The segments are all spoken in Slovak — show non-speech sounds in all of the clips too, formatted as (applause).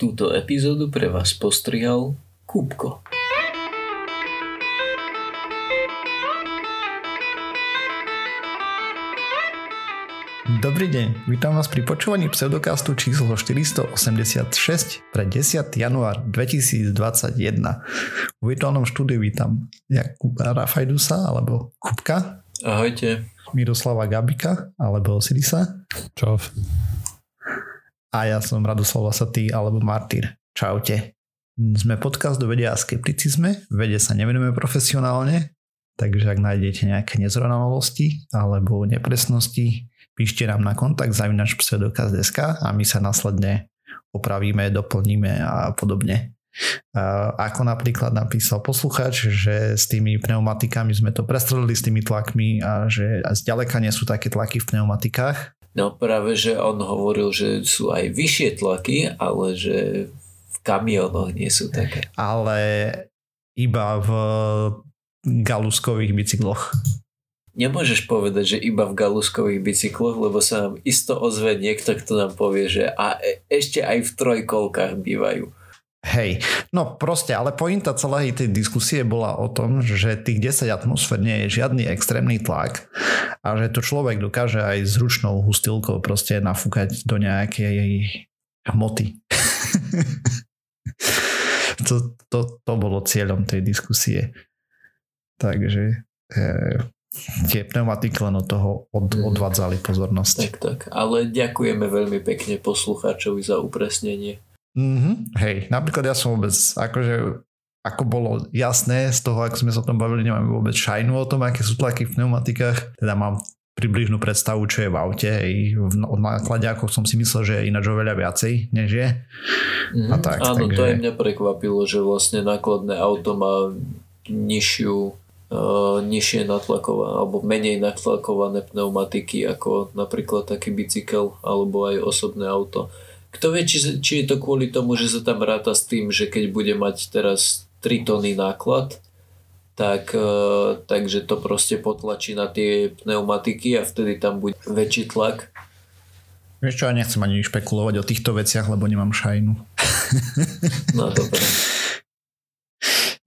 Túto epizódu pre vás postrihal Kúbko. Dobrý deň, vítam vás pri počúvaní pseudokastu číslo 486 pre 10. január 2021. V virtuálnom štúdiu vítam Jakuba Rafajdusa alebo Kupka. Ahojte. Miroslava Gabika alebo Sirisa. Čau. A ja som Radoslav Lasatý alebo Martyr. Čaute. Sme podcast do vedia a skepticizme. Vede sa nevenujeme profesionálne, takže ak nájdete nejaké nezrovnalosti alebo nepresnosti, píšte nám na kontakt zavinač pseudokaz.sk a my sa následne opravíme, doplníme a podobne. Ako napríklad napísal posluchač, že s tými pneumatikami sme to prestrelili s tými tlakmi a že zďaleka nie sú také tlaky v pneumatikách, No práve, že on hovoril, že sú aj vyššie tlaky, ale že v kamionoch nie sú také. Ale iba v galuskových bicykloch. Nemôžeš povedať, že iba v galuskových bicykloch, lebo sa nám isto ozve niekto, kto nám povie, že a e- ešte aj v trojkolkách bývajú. Hej, no proste, ale pointa celej tej diskusie bola o tom, že tých 10 atmosfér nie je žiadny extrémny tlak a že to človek dokáže aj s ručnou hustilkou proste nafúkať do nejakej hmoty. (laughs) to, to, to bolo cieľom tej diskusie. Takže e, tie pneumatiky len od toho od, odvádzali pozornosť. Tak, tak. Ale ďakujeme veľmi pekne poslucháčovi za upresnenie. Mm-hmm. Hej, napríklad ja som vôbec, akože ako bolo jasné z toho, ako sme sa o tom bavili, nemáme vôbec šajnu o tom, aké sú tlaky v pneumatikách. Teda mám približnú predstavu, čo je v aute. Hej. V, od náklade, ako som si myslel, že je ináč oveľa viacej, než je. Mm, a tak, áno, takže... to aj mňa prekvapilo, že vlastne nákladné auto má nižšiu uh, nižšie natlakované alebo menej natlakované pneumatiky ako napríklad taký bicykel alebo aj osobné auto. Kto vie, či, či je to kvôli tomu, že sa tam ráta s tým, že keď bude mať teraz 3 tony náklad, tak, uh, takže to proste potlačí na tie pneumatiky a vtedy tam bude väčší tlak. Vieš čo, ja nechcem ani špekulovať o týchto veciach, lebo nemám šajnu. (laughs) No dobre.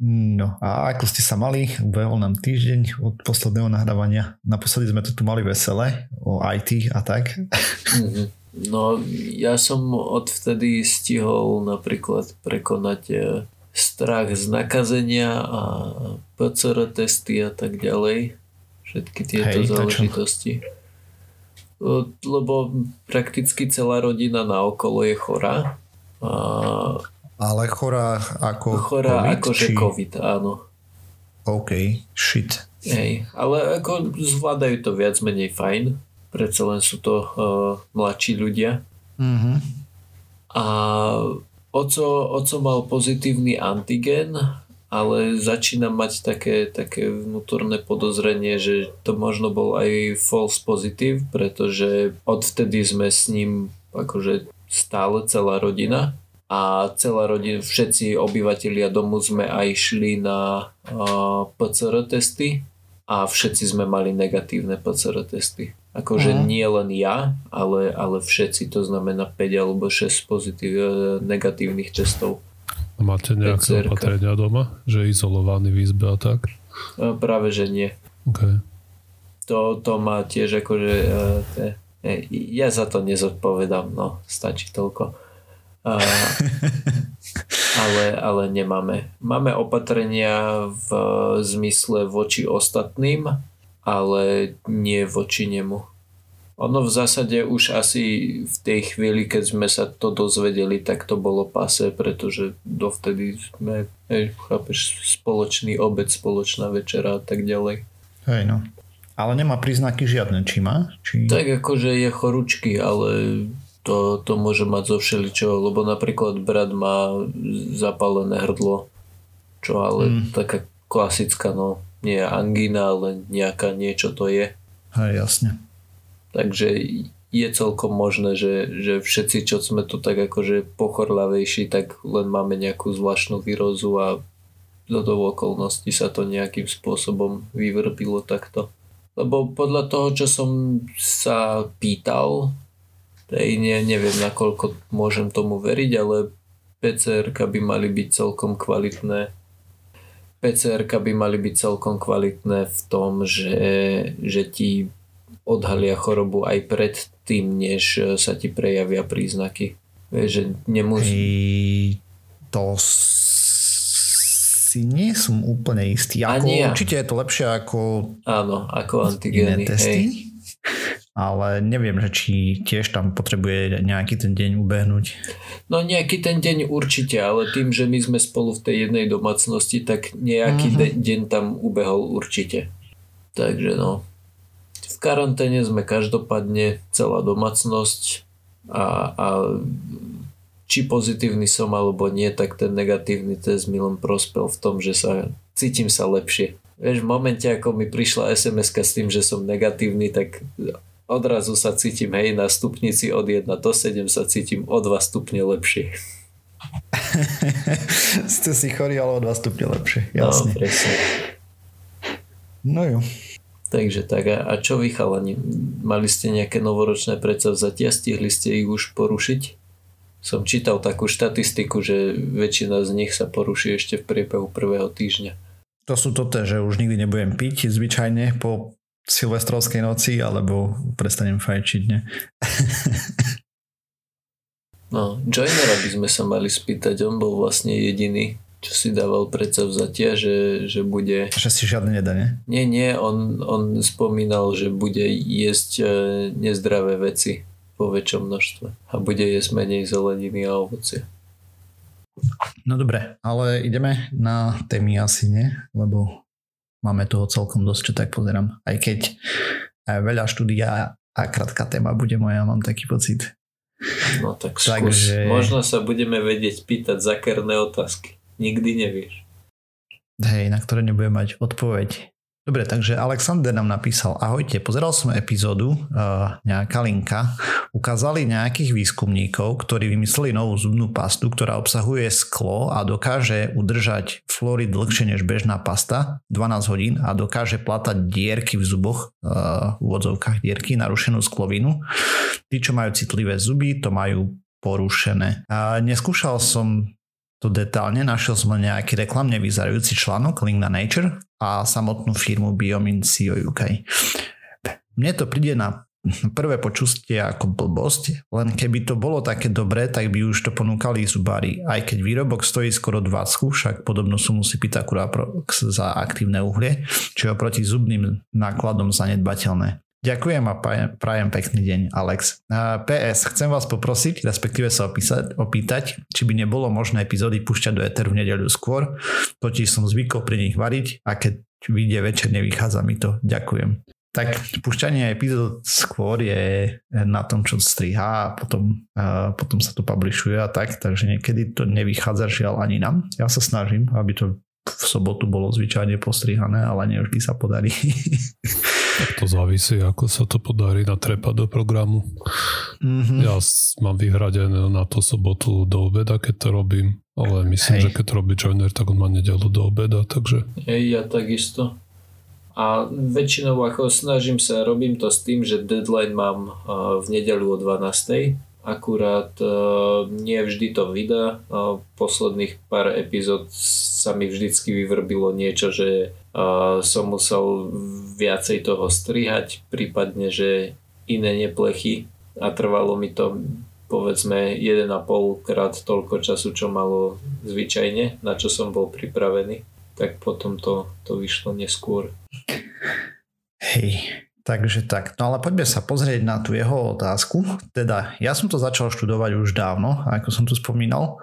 No a ako ste sa mali? Ubehol nám týždeň od posledného nahrávania. Naposledy sme to tu mali vesele o IT a tak. Mm-hmm. No ja som odvtedy stihol napríklad prekonať e, strach z nakazenia a PCR testy a tak ďalej. Všetky tieto Hej, záležitosti. Lebo prakticky celá rodina na okolo je chorá. A ale chorá ako chorá COVID? ako či... COVID, áno. OK, shit. Hej, ale ako zvládajú to viac menej fajn predsa len sú to uh, mladší ľudia. Mm-hmm. A oco, oco mal pozitívny antigen, ale začína mať také, také vnútorné podozrenie, že to možno bol aj false positive, pretože odvtedy sme s ním akože stále celá rodina a celá rodina, všetci obyvatelia domu sme aj šli na uh, PCR testy a všetci sme mali negatívne PCR testy. Akože uh-huh. nie len ja, ale, ale všetci, to znamená 5 alebo 6 pozitív, e, negatívnych testov. A máte nejaké opatrenia doma? Že izolovaný v izbe a tak? E, práve, že nie. Okay. To, to má tiež akože te, ja za to nezodpovedám, no stačí toľko. A, (laughs) ale, ale nemáme. Máme opatrenia v zmysle voči ostatným, ale nie voči nemu. Ono v zásade už asi v tej chvíli, keď sme sa to dozvedeli, tak to bolo pase, pretože dovtedy sme, hej, chápeš, spoločný obed, spoločná večera a tak ďalej. Hej no. Ale nemá príznaky žiadne, či má? Či... Tak akože je chorúčky, ale to, to môže mať zo všeličoho, lebo napríklad brat má zapálené hrdlo, čo ale mm. taká klasická, no nie angína, ale nejaká niečo to je. Hej, jasne. Takže je celkom možné, že, že všetci, čo sme tu tak akože pochorľavejší, tak len máme nejakú zvláštnu výrozu a do toho okolností sa to nejakým spôsobom vyvrbilo takto. Lebo podľa toho, čo som sa pýtal, tej ne, neviem, nakoľko môžem tomu veriť, ale PCR by mali byť celkom kvalitné. PCR by mali byť celkom kvalitné v tom, že, že ti odhalia chorobu aj pred tým, než sa ti prejavia príznaky. Vieš, že nemusí... Hej, to si nie som úplne istý. Ako, ja. Určite je to lepšie ako... Áno, ako antigény. testy. Hej ale neviem, že či tiež tam potrebuje nejaký ten deň ubehnúť. No nejaký ten deň určite, ale tým, že my sme spolu v tej jednej domácnosti, tak nejaký uh-huh. de- deň tam ubehol určite. Takže no, v karanténe sme každopádne celá domácnosť a, a či pozitívny som alebo nie, tak ten negatívny test mi len prospel v tom, že sa cítim sa lepšie. Vieš, v momente, ako mi prišla sms s tým, že som negatívny, tak odrazu sa cítim, hej, na stupnici od 1 do 7 sa cítim o 2 stupne lepšie. (laughs) Ste si chorí, ale o 2 stupne lepšie, no, jasne. No, presne. No jo. Takže tak, a, a čo vy chalani? Mali ste nejaké novoročné predsavzatia? Stihli ste ich už porušiť? Som čítal takú štatistiku, že väčšina z nich sa poruší ešte v priebehu prvého týždňa. To sú toto, že už nikdy nebudem piť zvyčajne po silvestrovskej noci, alebo prestanem fajčiť, ne? (laughs) no, Joinera by sme sa mali spýtať, on bol vlastne jediný, čo si dával predsa vzatia, že, že bude... Že si žiadne nedá, ne? Nie, nie, on, on spomínal, že bude jesť e, nezdravé veci vo väčšom množstve a bude jesť menej zeleniny a ovocie. No dobre, ale ideme na témy asi nie, lebo máme toho celkom dosť, čo tak pozerám. Aj keď veľa štúdia a krátka téma bude moja, mám taký pocit. No tak skús. Takže... Možno sa budeme vedieť pýtať zakerné otázky. Nikdy nevieš. Hej, na ktoré nebudem mať odpoveď. Dobre, takže Alexander nám napísal, ahojte, pozeral som epizódu, uh, nejaká linka, ukázali nejakých výskumníkov, ktorí vymysleli novú zubnú pastu, ktorá obsahuje sklo a dokáže udržať fluorid dlhšie než bežná pasta, 12 hodín a dokáže platať dierky v zuboch, uh, v úvodzovkách dierky, narušenú sklovinu. Tí, čo majú citlivé zuby, to majú porušené. A neskúšal som to detálne, našiel som nejaký reklamne vyzerajúci článok, link na Nature a samotnú firmu Biomin CO UK. Mne to príde na prvé počustie ako blbosť, len keby to bolo také dobré, tak by už to ponúkali zubári. Aj keď výrobok stojí skoro 20, však podobnú sumu si pýta za aktívne uhlie, čo je oproti zubným nákladom zanedbateľné. Ďakujem a prajem pekný deň, Alex. PS, chcem vás poprosiť, respektíve sa opísať, opýtať, či by nebolo možné epizódy púšťať do Eteru v nedeľu skôr, totiž som zvykol pri nich variť a keď vyjde večer, nevychádza mi to. Ďakujem. Tak púšťanie epizód skôr je na tom, čo striha a potom, a potom sa to publishuje a tak, takže niekedy to nevychádza žiaľ ani nám. Ja sa snažím, aby to v sobotu bolo zvyčajne postrihané, ale nevždy sa podarí. (laughs) Tak to závisí, ako sa to podarí natrepať do programu. Mm-hmm. Ja mám vyhradené na to sobotu do obeda, keď to robím, ale myslím, Hej. že keď to robí joiner, tak on má nedelu do obeda, takže... Hej, ja takisto. A väčšinou ako snažím sa, robím to s tým, že deadline mám v nedelu o 12 akurát uh, nie vždy to vydá. Uh, posledných pár epizód sa mi vždycky vyvrbilo niečo, že uh, som musel viacej toho strihať, prípadne, že iné neplechy a trvalo mi to povedzme 1,5 krát toľko času, čo malo zvyčajne, na čo som bol pripravený, tak potom to, to vyšlo neskôr. Hej, Takže tak, no ale poďme sa pozrieť na tú jeho otázku. Teda ja som to začal študovať už dávno, ako som tu spomínal.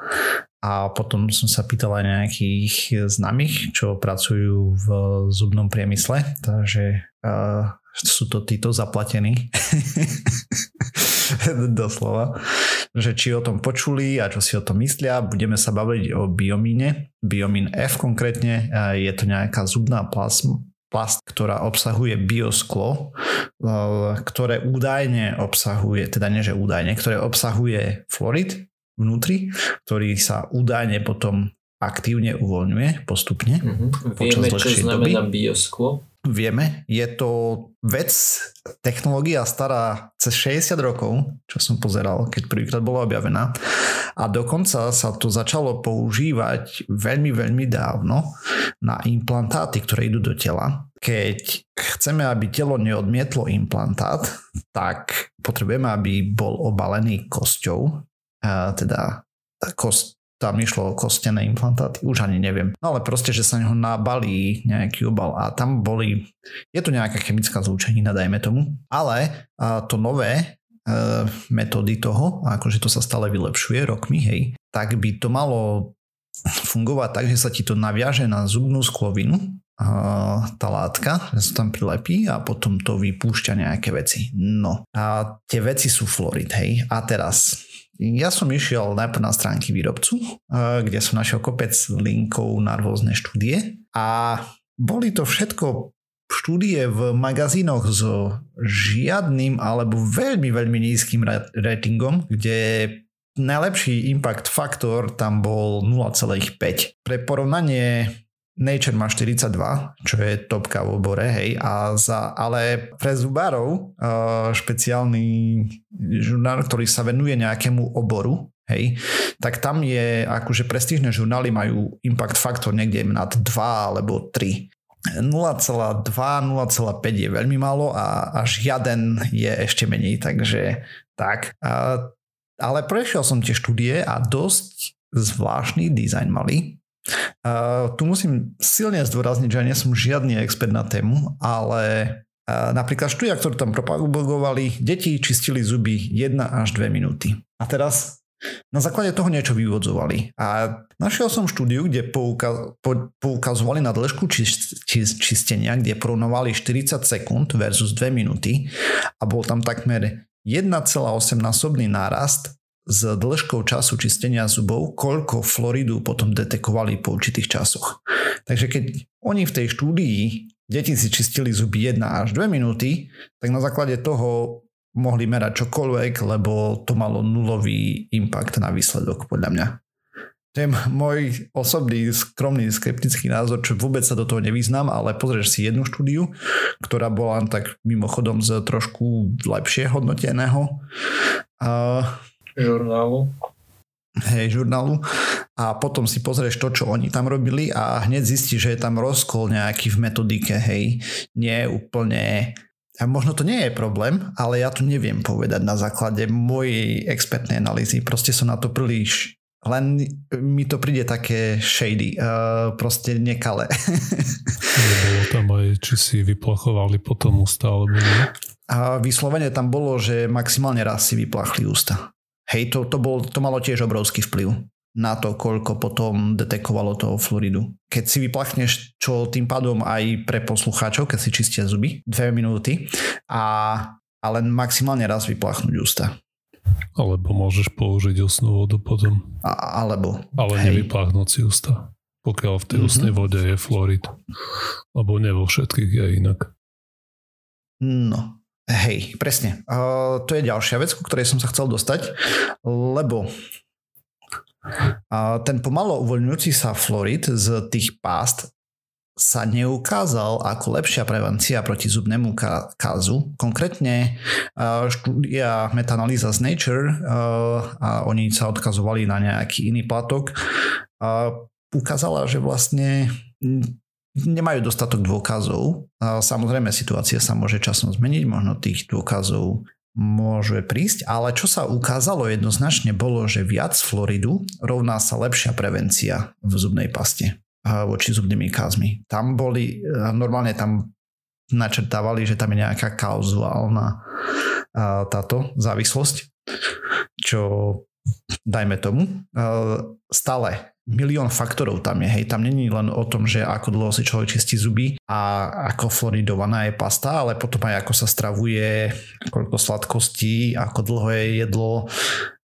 A potom som sa pýtal aj nejakých známych, čo pracujú v zubnom priemysle. Takže uh, sú to títo zaplatení. (laughs) Doslova. Že či o tom počuli a čo si o tom myslia. Budeme sa baviť o biomíne. Biomín F konkrétne. Je to nejaká zubná plasma, plast, ktorá obsahuje biosklo, eh, ktoré údajne obsahuje, teda nie že údajne, ktoré obsahuje fluorid vnútri, ktorý sa údajne potom aktívne uvoľňuje postupne. Mm-hmm. Vieme, čo znamená doby. biosklo? Vieme. Je to vec, technológia stará cez 60 rokov, čo som pozeral, keď prvýkrát bola objavená. A dokonca sa to začalo používať veľmi, veľmi dávno na implantáty, ktoré idú do tela. Keď chceme, aby telo neodmietlo implantát, tak potrebujeme, aby bol obalený kosťou, teda kost, tam išlo o kostené implantáty, už ani neviem. No ale proste, že sa neho nabalí nejaký obal a tam boli, je to nejaká chemická zlúčenina, dajme tomu, ale to nové e, metódy toho, akože to sa stále vylepšuje rokmi, hej, tak by to malo fungovať tak, že sa ti to naviaže na zubnú sklovinu, tá látka, že sa tam prilepí a potom to vypúšťa nejaké veci. No a tie veci sú florid, hej. A teraz ja som išiel najprv na stránky výrobcu, eh, kde som našiel kopec linkov na rôzne štúdie a boli to všetko štúdie v magazínoch so žiadnym alebo veľmi, veľmi nízkym ratingom, kde najlepší impact faktor tam bol 0,5. Pre porovnanie Nature má 42, čo je topka v obore, hej, a za, ale pre zubárov uh, špeciálny žurnál, ktorý sa venuje nejakému oboru, hej, tak tam je, akože prestížne žurnály majú impact faktor niekde nad 2 alebo 3. 0,2, 0,5 je veľmi málo a až žiaden je ešte menej, takže tak. Uh, ale prešiel som tie štúdie a dosť zvláštny dizajn mali Uh, tu musím silne zdôrazniť, že ja nie som žiadny expert na tému, ale uh, napríklad štúdia, ktorú tam propagovali, deti čistili zuby 1 až 2 minúty. A teraz na základe toho niečo vyvodzovali. A našiel som štúdiu, kde pouka- po- poukazovali na dĺžku čist- čist- čistenia, kde porovnovali 40 sekúnd versus 2 minúty a bol tam takmer 1,8 násobný nárast s dĺžkou času čistenia zubov, koľko Floridu potom detekovali po určitých časoch. Takže keď oni v tej štúdii deti si čistili zuby 1 až 2 minúty, tak na základe toho mohli merať čokoľvek, lebo to malo nulový impact na výsledok podľa mňa. To je môj osobný, skromný, skeptický názor, čo vôbec sa do toho nevyznám, ale pozrieš si jednu štúdiu, ktorá bola tak mimochodom z trošku lepšie hodnoteného uh, žurnálu. Hej, žurnálu. A potom si pozrieš to, čo oni tam robili a hneď zistíš, že je tam rozkol nejaký v metodike, hej. Nie úplne... A možno to nie je problém, ale ja to neviem povedať na základe mojej expertnej analýzy. Proste som na to príliš len mi to príde také shady, uh, proste nekale. (laughs) Nebolo tam aj, či si vyplachovali potom ústa, alebo nie? A vyslovene tam bolo, že maximálne raz si vyplachli ústa. Hej, to, to, bol, to malo tiež obrovský vplyv na to, koľko potom detekovalo toho Floridu. Keď si vyplachneš, čo tým pádom aj pre poslucháčov, keď si čistia zuby, dve minúty a, a len maximálne raz vyplachnúť ústa. Alebo môžeš použiť osnú vodu potom. A, alebo. Ale hej. nevypláchnuť si ústa. Pokiaľ v tej mm-hmm. osnej vode je fluorid. Lebo ne vo všetkých je inak. No, Hej, presne. Uh, to je ďalšia vec, ku ktorej som sa chcel dostať, lebo uh, ten pomalo uvoľňujúci sa florid z tých pást sa neukázal ako lepšia prevencia proti zubnému kázu. Konkrétne štúdia metanalýza z Nature a oni sa odkazovali na nejaký iný platok ukázala, že vlastne nemajú dostatok dôkazov. Samozrejme, situácia sa môže časom zmeniť, možno tých dôkazov môže prísť, ale čo sa ukázalo jednoznačne bolo, že viac Floridu rovná sa lepšia prevencia v zubnej paste voči zubnými kázmi. Tam boli, normálne tam načrtávali, že tam je nejaká kauzuálna táto závislosť, čo dajme tomu, stále milión faktorov tam je, hej, tam není len o tom, že ako dlho si človek čistí zuby a ako floridovaná je pasta, ale potom aj ako sa stravuje, koľko sladkostí, ako dlho je jedlo,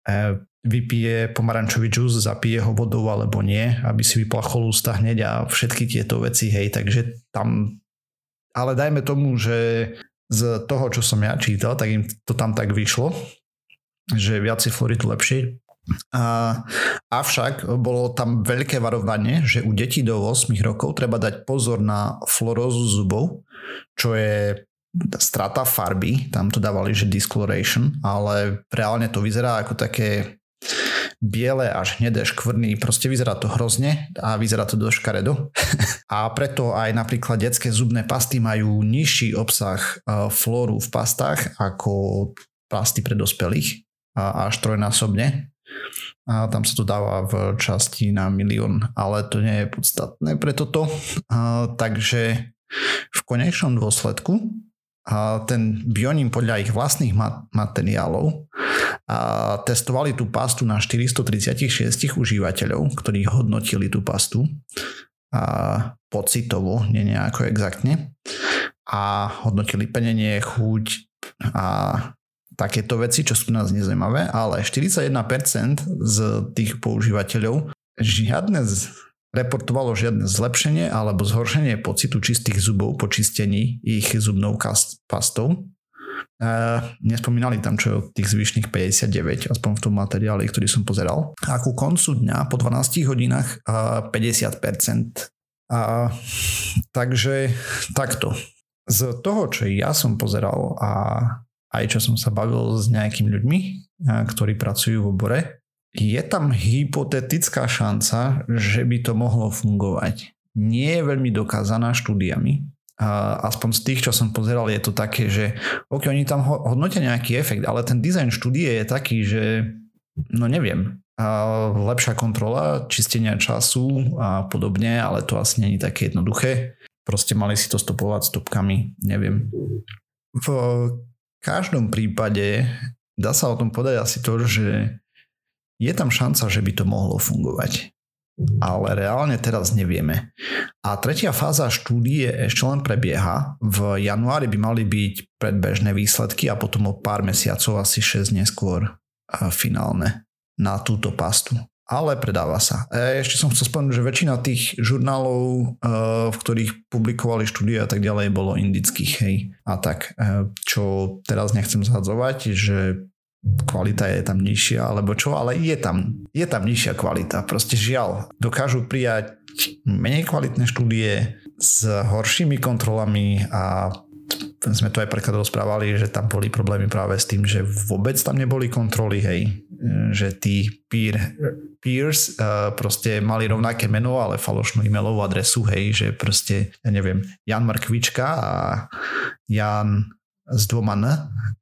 e, vypije pomarančový džús, zapije ho vodou alebo nie, aby si vyplachol ústa hneď a všetky tieto veci, hej, takže tam ale dajme tomu, že z toho, čo som ja čítal, tak im to tam tak vyšlo, že viac je floridu lepšie A, avšak bolo tam veľké varovanie, že u detí do 8 rokov treba dať pozor na fluorózu zubov, čo je strata farby, tam to dávali, že discoloration, ale reálne to vyzerá ako také biele až hnedé škvrny, proste vyzerá to hrozne a vyzerá to dosť škaredo. (laughs) a preto aj napríklad detské zubné pasty majú nižší obsah e, flóru v pastách ako pasty pre dospelých až trojnásobne a tam sa to dáva v časti na milión, ale to nie je podstatné pre toto. A, takže v konečnom dôsledku a ten Bionim podľa ich vlastných mat- materiálov a testovali tú pastu na 436 užívateľov, ktorí hodnotili tú pastu a pocitovo, nie nejako exaktne a hodnotili penenie, chuť a takéto veci, čo sú nás nezaujímavé, ale 41% z tých používateľov žiadne z, reportovalo žiadne zlepšenie alebo zhoršenie pocitu čistých zubov po čistení ich zubnou pastou. E, nespomínali tam, čo je od tých zvyšných 59, aspoň v tom materiáli, ktorý som pozeral. A ku koncu dňa po 12 hodinách e, 50%. A, takže takto. Z toho, čo ja som pozeral a aj čo som sa bavil s nejakými ľuďmi, ktorí pracujú v obore, je tam hypotetická šanca, že by to mohlo fungovať. Nie je veľmi dokázaná štúdiami, aspoň z tých, čo som pozeral, je to také, že ok, oni tam hodnotia nejaký efekt, ale ten dizajn štúdie je taký, že no neviem, lepšia kontrola čistenia času a podobne, ale to asi není také jednoduché. Proste mali si to stopovať stopkami, neviem. V každom prípade dá sa o tom povedať asi to, že je tam šanca, že by to mohlo fungovať. Ale reálne teraz nevieme. A tretia fáza štúdie ešte len prebieha. V januári by mali byť predbežné výsledky a potom o pár mesiacov, asi 6 neskôr finálne na túto pastu ale predáva sa. Ešte som chcel spomenúť, že väčšina tých žurnálov, e, v ktorých publikovali štúdie a tak ďalej, bolo indických, hej. A tak, e, čo teraz nechcem zhadzovať, že kvalita je tam nižšia, alebo čo, ale je tam, je tam nižšia kvalita. Proste žiaľ, dokážu prijať menej kvalitné štúdie s horšími kontrolami a sme to aj preklad rozprávali, že tam boli problémy práve s tým, že vôbec tam neboli kontroly, hej, že tí peer, peers uh, proste mali rovnaké meno, ale falošnú e-mailovú adresu, hej, že proste, ja neviem, Jan Markvička a Jan s dvoma N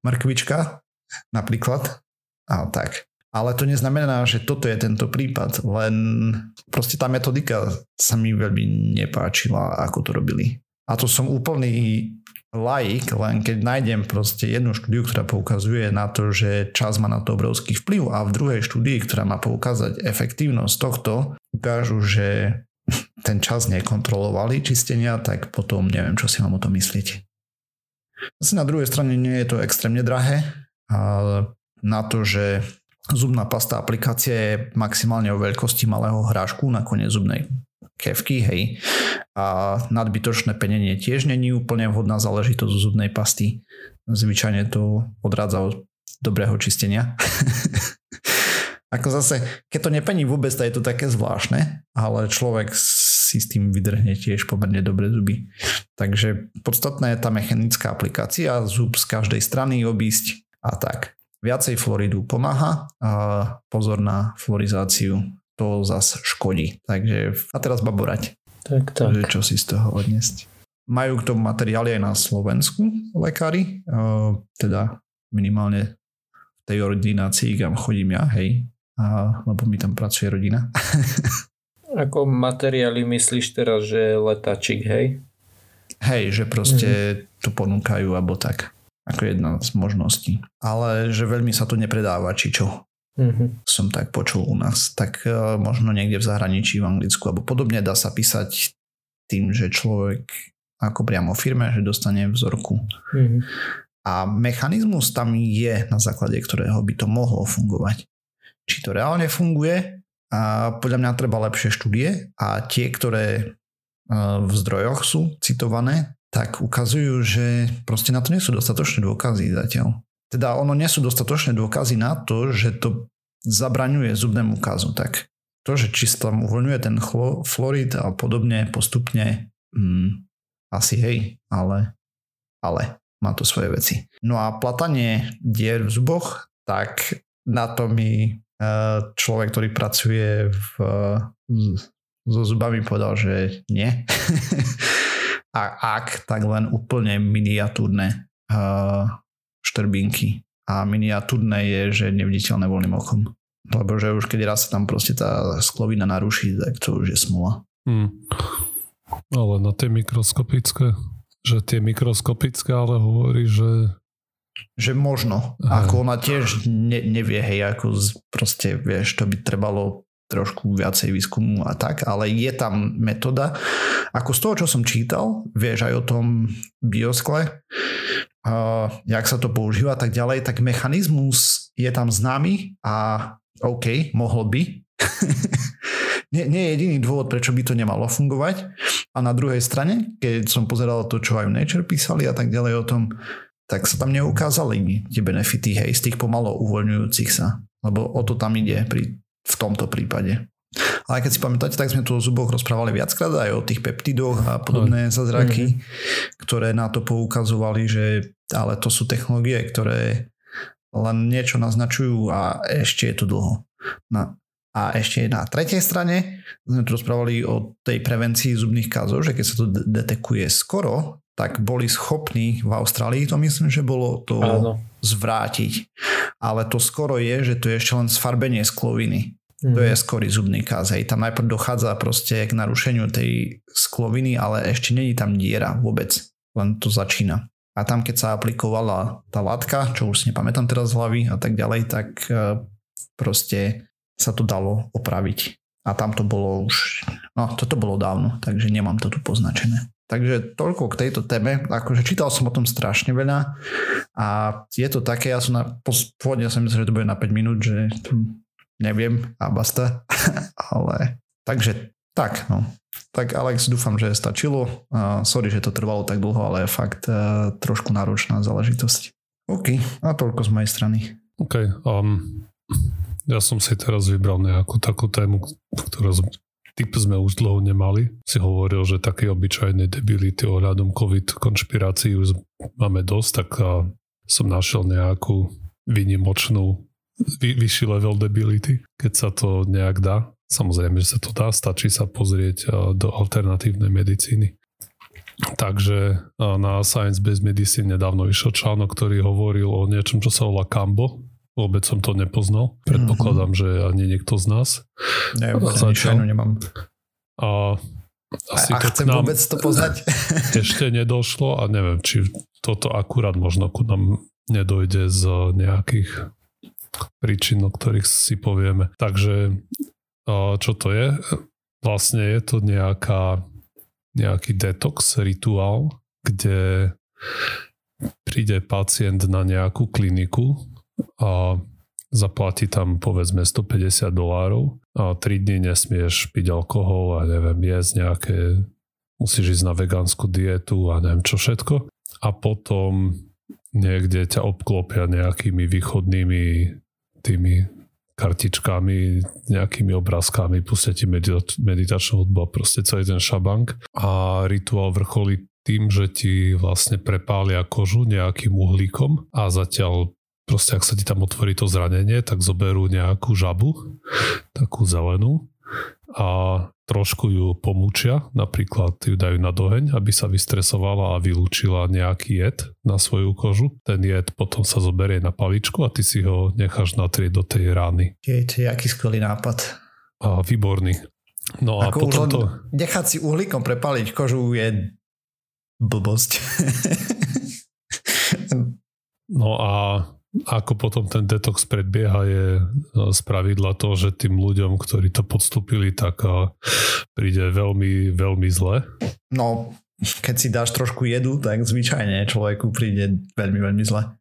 Markvička napríklad a tak. Ale to neznamená, že toto je tento prípad, len proste tá metodika sa mi veľmi nepáčila, ako to robili. A to som úplný laik, len keď nájdem proste jednu štúdiu, ktorá poukazuje na to, že čas má na to obrovský vplyv a v druhej štúdii, ktorá má poukázať efektívnosť tohto, ukážu, že (laughs) ten čas nekontrolovali čistenia, tak potom neviem, čo si mám o tom myslieť. Zase na druhej strane nie je to extrémne drahé, ale na to, že zubná pasta aplikácia je maximálne o veľkosti malého hrášku na koniec zubnej kevky, hej. A nadbytočné penenie tiež není úplne vhodná záležitosť zubnej pasty. Zvyčajne to odrádza od dobrého čistenia. (laughs) Ako zase, keď to nepení vôbec, tak je to také zvláštne, ale človek si s tým vydrhne tiež pomerne dobre zuby. Takže podstatná je tá mechanická aplikácia, zub z každej strany obísť a tak. Viacej Floridu pomáha a pozor na florizáciu to zas škodí. Takže a teraz baborať. Tak, tak. Že čo si z toho odniesť. Majú k tomu materiály aj na Slovensku lekári, teda minimálne v tej ordinácii, kam chodím ja, hej, a, lebo mi tam pracuje rodina. (laughs) Ako materiály myslíš teraz, že letačik, hej? Hej, že proste mm-hmm. to ponúkajú alebo tak. Ako jedna z možností. Ale že veľmi sa to nepredáva, či čo mm-hmm. som tak počul u nás. Tak uh, možno niekde v zahraničí, v Anglicku alebo podobne dá sa písať tým, že človek ako priamo firme, že dostane vzorku. Mm-hmm. A mechanizmus tam je, na základe ktorého by to mohlo fungovať. Či to reálne funguje, a podľa mňa treba lepšie štúdie a tie, ktoré e, v zdrojoch sú citované, tak ukazujú, že proste na to nie sú dostatočné dôkazy zatiaľ. Teda ono nie sú dostatočné dôkazy na to, že to zabraňuje zubnému kazu, tak to, že či sa tam uvoľňuje ten chlo, florid a podobne postupne, hmm, asi hej, ale, ale má to svoje veci. No a platanie dier v zuboch, tak na to mi e, človek, ktorý pracuje v, so zubami povedal, že nie. (laughs) a ak, tak len úplne miniatúrne uh, štrbinky. A miniatúrne je, že neviditeľné voľným okom. Lebo že už keď raz sa tam proste tá sklovina naruší, tak to už je smula. Hmm. Ale na tie mikroskopické, že tie mikroskopické ale hovorí, že že možno. Aha. Ako ona tiež ne, nevie, hej, ako proste, vieš, to by trebalo trošku viacej výskumu a tak, ale je tam metóda. Ako z toho, čo som čítal, vieš aj o tom bioskle, uh, jak sa to používa tak ďalej, tak mechanizmus je tam známy a OK, mohol by. (laughs) nie, nie je jediný dôvod, prečo by to nemalo fungovať. A na druhej strane, keď som pozeral to, čo aj v Nature písali a tak ďalej o tom, tak sa tam neukázali tie benefity, hej, z tých pomalo uvoľňujúcich sa. Lebo o to tam ide pri v tomto prípade. Ale keď si pamätáte, tak sme tu o zuboch rozprávali viackrát aj o tých peptidoch a podobné zázraky, mm-hmm. ktoré na to poukazovali, že ale to sú technológie, ktoré len niečo naznačujú a ešte je to dlho. Na, a ešte na tretej strane sme tu rozprávali o tej prevencii zubných kázov, že keď sa to detekuje skoro, tak boli schopní v Austrálii, to myslím, že bolo to Áno. zvrátiť. Ale to skoro je, že to je ešte len sfarbenie skloviny. Mm. To je mhm. skorý zubný kaz. Hej. Tam najprv dochádza proste k narušeniu tej skloviny, ale ešte není tam diera vôbec. Len to začína. A tam, keď sa aplikovala tá látka, čo už si nepamätám teraz z hlavy a tak ďalej, tak e, proste sa to dalo opraviť. A tam to bolo už, no toto bolo dávno, takže nemám to tu poznačené. Takže toľko k tejto téme. Akože čítal som o tom strašne veľa a je to také, ja som na, pôvodne som myslel, že to bude na 5 minút, že neviem a basta. (laughs) Ale takže tak, no. Tak Alex, dúfam, že stačilo. Uh, sorry, že to trvalo tak dlho, ale je fakt uh, trošku náročná záležitosť. OK, a toľko z mojej strany. OK, um, ja som si teraz vybral nejakú takú tému, ktorú typ sme už dlho nemali. Si hovoril, že také obyčajné debility ohľadom COVID konšpirácií už máme dosť, tak a som našiel nejakú vynimočnú vy, vyšší level debility, keď sa to nejak dá. Samozrejme, že sa to dá, stačí sa pozrieť do alternatívnej medicíny. Takže na Science Based Medicine nedávno vyšiel článok, ktorý hovoril o niečom, čo sa volá Kambo, Vôbec som to nepoznal. Predpokladám, mm-hmm. že ani niekto z nás. Ne, začal. nemám. A asi a, a chcem nám vôbec to poznať? (laughs) Ešte nedošlo a neviem, či toto akurát možno ku nám nedojde z nejakých príčin, o ktorých si povieme. Takže čo to je? Vlastne je to nejaká, nejaký detox rituál, kde príde pacient na nejakú kliniku a zaplatí tam povedzme 150 dolárov a 3 dní nesmieš piť alkohol a neviem, jesť nejaké, musíš ísť na vegánsku dietu a neviem čo všetko. A potom niekde ťa obklopia nejakými východnými tými kartičkami, nejakými obrázkami, pustia ti meditačnú hudbu a proste celý ten šabank. A rituál vrcholí tým, že ti vlastne prepália kožu nejakým uhlíkom a zatiaľ proste ak sa ti tam otvorí to zranenie, tak zoberú nejakú žabu, takú zelenú a trošku ju pomúčia, napríklad ju dajú na doheň, aby sa vystresovala a vylúčila nejaký jed na svoju kožu. Ten jed potom sa zoberie na paličku a ty si ho necháš natrieť do tej rány. Je to aký skvelý nápad. A výborný. No a Ako potom to... Nechať si uhlíkom prepaliť kožu je blbosť. no a ako potom ten detox predbieha je z pravidla to, že tým ľuďom, ktorí to podstúpili, tak príde veľmi, veľmi zle. No, keď si dáš trošku jedu, tak zvyčajne človeku príde veľmi, veľmi zle.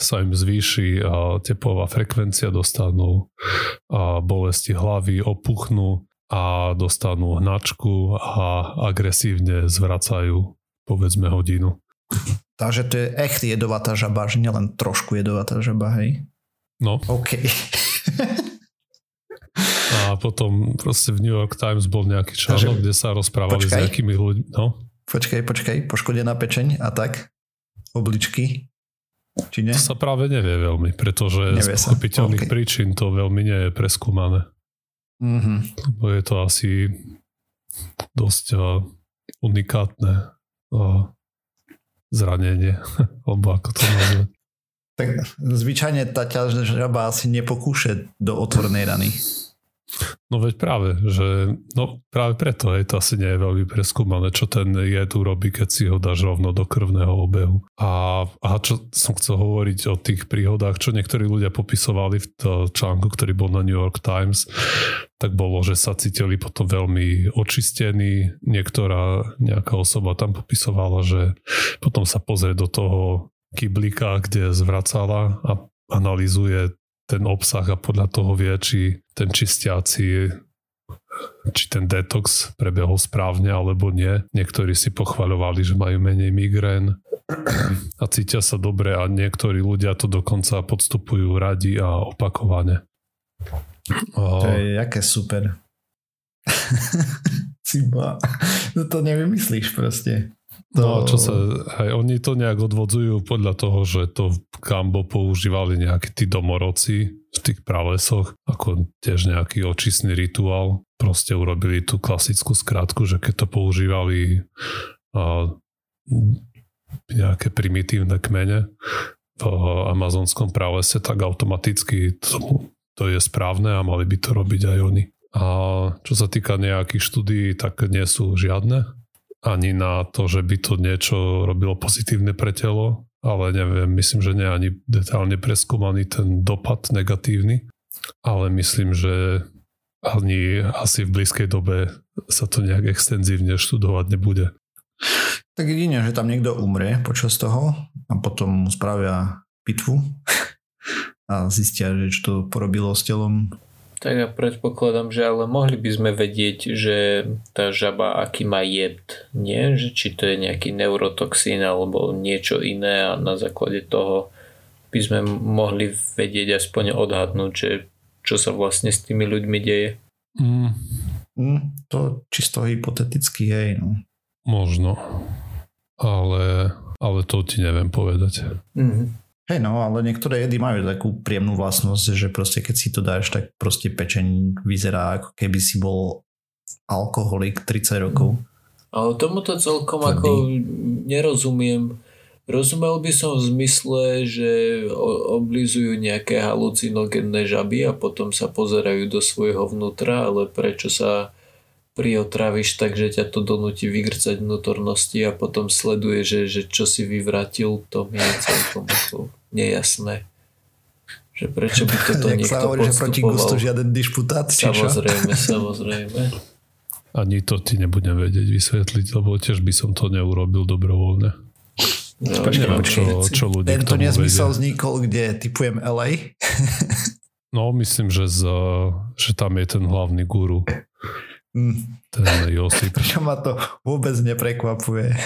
Sa im zvýši a tepová frekvencia, dostanú a bolesti hlavy, opuchnú a dostanú hnačku a agresívne zvracajú povedzme hodinu. Takže to je echt jedovatá žaba, že nielen trošku jedovatá žaba, hej? No. OK. A potom proste v New York Times bol nejaký článok, kde sa rozprávali počkaj, s nejakými ľuďmi. No? Počkaj, počkaj, poškodená pečeň a tak? Obličky? Či nie? To sa práve nevie veľmi, pretože nevie z pochopiteľných okay. príčin to veľmi nie je preskúmané. Mm-hmm. Lebo je to asi dosť uh, unikátne uh, zranenie, (laughs) alebo ako to nazvať. Tak zvyčajne tá ťažba asi nepokúše do otvornej rany. No veď práve, že no práve preto je to asi nie je veľmi preskúmané, čo ten jed urobí, keď si ho dáš rovno do krvného obehu. A, a čo som chcel hovoriť o tých príhodách, čo niektorí ľudia popisovali v článku, ktorý bol na New York Times, tak bolo, že sa cítili potom veľmi očistení. Niektorá nejaká osoba tam popisovala, že potom sa pozrie do toho kyblíka, kde zvracala a analizuje ten obsah a podľa toho vie, či ten čistiaci či ten detox prebehol správne alebo nie. Niektorí si pochvaľovali, že majú menej migrén a cítia sa dobre a niektorí ľudia to dokonca podstupujú radi a opakovane. To je jaké super. (laughs) No to nevymyslíš proste. To... No čo sa, aj oni to nejak odvodzujú podľa toho, že to v Kambo používali nejakí tí domorodci v tých pralesoch, ako tiež nejaký očistný rituál. Proste urobili tú klasickú skratku, že keď to používali a, nejaké primitívne kmene v amazonskom pralese, tak automaticky to, to je správne a mali by to robiť aj oni. A čo sa týka nejakých štúdií, tak nie sú žiadne ani na to, že by to niečo robilo pozitívne pre telo, ale neviem, myslím, že nie ani detálne preskúmaný ten dopad negatívny, ale myslím, že ani asi v blízkej dobe sa to nejak extenzívne študovať nebude. Tak jedine, že tam niekto umrie počas toho a potom mu spravia pitvu (laughs) a zistia, že čo to porobilo s telom tak ja predpokladám, že ale mohli by sme vedieť, že tá žaba aký má jed, nie? Že či to je nejaký neurotoxín alebo niečo iné a na základe toho by sme mohli vedieť aspoň odhadnúť, že čo sa vlastne s tými ľuďmi deje. Mm. Mm, to čisto hypoteticky, hej. No. Možno. Ale, ale to ti neviem povedať. Mm-hmm. Hej no, ale niektoré jedy majú takú príjemnú vlastnosť, že proste keď si to dáš, tak proste pečeň vyzerá ako keby si bol alkoholik 30 rokov. Ale tomuto celkom Tvrdý. ako nerozumiem. Rozumel by som v zmysle, že oblizujú nejaké halucinogénne žaby a potom sa pozerajú do svojho vnútra, ale prečo sa priotravíš tak, že ťa to donúti vygrcať vnútornosti a potom sleduje, že, že čo si vyvratil, to mi je celkom nejasné. Že prečo by toto Jak niekto sa hovorí, že proti gustu žiaden dišputát, Samozrejme, (laughs) samozrejme. Ani to ti nebudem vedieť vysvetliť, lebo tiež by som to neurobil dobrovoľne. No, počkej, počkej, čo, čo ľudia Tento nezmysel vznikol, kde typujem LA? (laughs) no, myslím, že, z, že tam je ten hlavný guru. Mm. Ten Josip. (laughs) Prečo ma to vôbec neprekvapuje?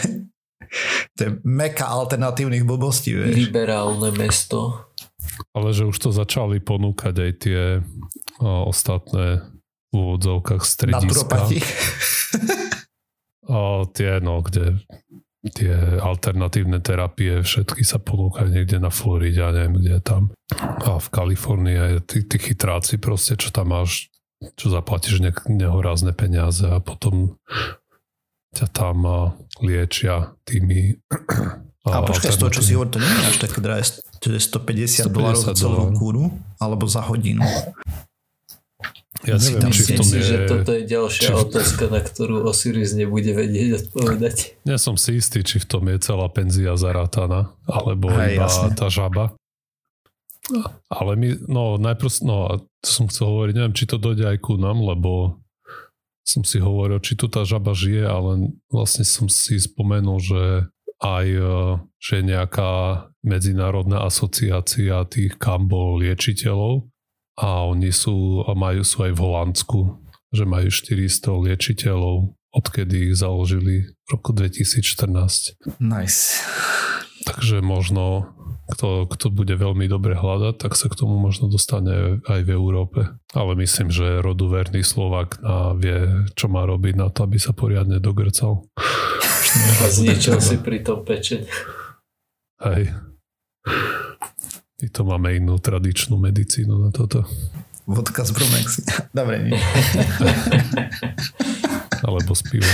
To je meka alternatívnych blbostí, vieš. Liberálne mesto. Ale že už to začali ponúkať aj tie o, ostatné v úvodzovkách strediska. a tie, no, kde tie alternatívne terapie všetky sa ponúkajú niekde na Floride, neviem, kde je tam. A v Kalifornii aj tí, tí chytráci proste, čo tam máš, čo zaplatíš ne, nehorázne peniaze a potom ťa tam liečia tými... A, a počkaj, z toho, čo si hovoril, to nie je až také drahé, to je 150, 150 dolárov za celú kúru, alebo za hodinu. Ja neviem, či v tom si, je... že toto je ďalšia či... otázka, na ktorú Osiris nebude vedieť odpovedať. Ja som si istý, či v tom je celá penzia zarátaná, alebo Aj, iba jasne. tá žaba. Ale my, no najprv, no to som chcel hovoriť, neviem, či to dojde aj ku nám, lebo som si hovoril, či tu tá žaba žije, ale vlastne som si spomenul, že aj e, že nejaká medzinárodná asociácia tých kambo liečiteľov a oni sú, a majú sú aj v Holandsku, že majú 400 liečiteľov, odkedy ich založili v roku 2014. Nice. Takže možno kto, kto bude veľmi dobre hľadať, tak sa k tomu možno dostane aj v Európe. Ale myslím, že roduverný Slovak na vie, čo má robiť na to, aby sa poriadne dogrcal. A zničil si pri tom pečeň. Hej. My to máme inú tradičnú medicínu na toto. Vodka z Bromexy. (laughs) Dobre, nie. (laughs) Alebo z piva.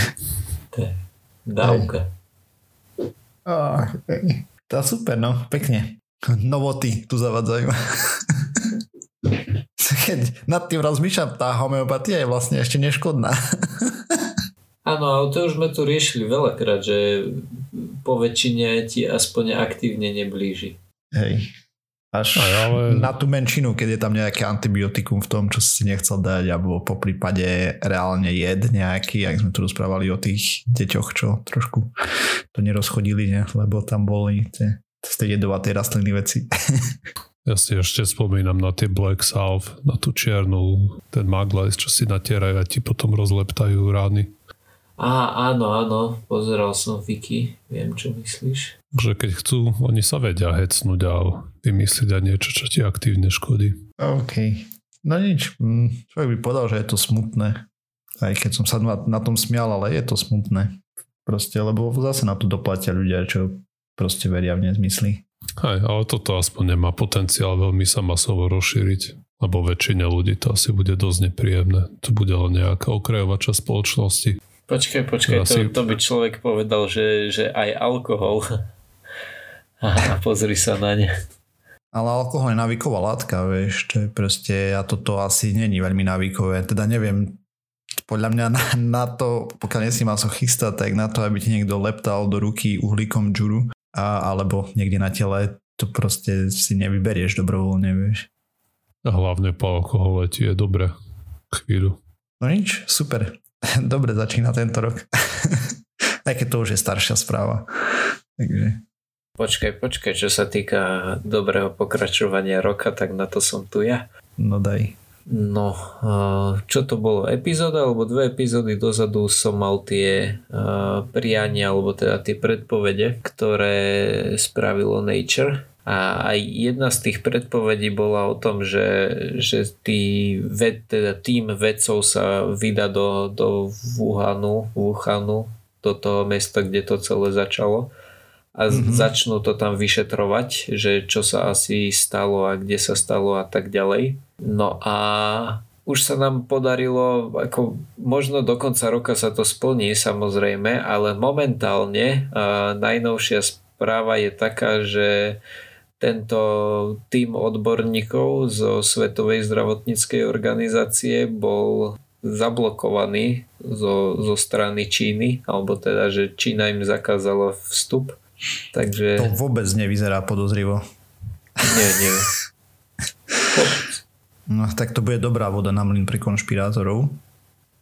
Dávka. Oh, to je super, no, pekne. Novoty tu zavadzajú. (laughs) Keď nad tým rozmýšľam, tá homeopatia je vlastne ešte neškodná. Áno, ale to už sme tu riešili veľakrát, že po väčšine ti aspoň aktívne neblíži. Hej. Až Aj, ale... na tú menšinu, keď je tam nejaké antibiotikum v tom, čo si nechcel dať, alebo po prípade reálne jed nejaký, ak sme tu rozprávali o tých deťoch, čo trošku to nerozchodili, ne? lebo tam boli tie, tie jedovaté rastliny veci. (laughs) Ja si ešte spomínam na tie Black Salve, na tú čiernu, ten maglajs, čo si natierajú a ti potom rozleptajú rány. Á, áno, áno, pozeral som Viki, viem, čo myslíš. Že keď chcú, oni sa vedia hecnúť a vymyslieť aj niečo, čo ti aktívne škodí. OK. No nič, mm, človek by povedal, že je to smutné. Aj keď som sa na, na tom smial, ale je to smutné. Proste, lebo zase na to doplatia ľudia, čo proste veria v nezmysly. Aj, ale toto aspoň nemá potenciál veľmi sa masovo rozšíriť lebo väčšine ľudí to asi bude dosť nepríjemné. To bude len nejaká okrajová časť spoločnosti. Počkaj, počkaj, to, to by človek povedal, že, že aj alkohol. A pozri sa na ne. Ale alkohol je návyková látka, vieš, to je proste, a toto asi není veľmi návykové, teda neviem, podľa mňa na, na to, pokiaľ nie si masochista, tak na to, aby ti niekto leptal do ruky uhlíkom džuru, a, alebo niekde na tele, to proste si nevyberieš dobrovoľne, vieš. A hlavne po alkohole ti je dobre chvíľu. No nič, super. (laughs) Dobre začína tento rok. (laughs) Aj keď to už je staršia správa. Takže... Počkaj, počkaj, čo sa týka dobrého pokračovania roka, tak na to som tu ja. No daj. No, čo to bolo? Epizóda alebo dve epizódy dozadu som mal tie priania, alebo teda tie predpovede, ktoré spravilo Nature a aj jedna z tých predpovedí bola o tom, že, že tí ved, teda tým vedcov sa vydá do, do Wuhanu, Wuhanu, do toho mesta, kde to celé začalo a mm-hmm. začnú to tam vyšetrovať, že čo sa asi stalo a kde sa stalo a tak ďalej. No a už sa nám podarilo, ako možno do konca roka sa to splní samozrejme, ale momentálne uh, najnovšia správa je taká, že tento tým odborníkov zo Svetovej zdravotníckej organizácie bol zablokovaný zo, zo strany Číny, alebo teda, že Čína im zakázala vstup. Takže... To vôbec nevyzerá podozrivo. Nie, nie. No tak to bude dobrá voda na mlyn pre konšpirátorov,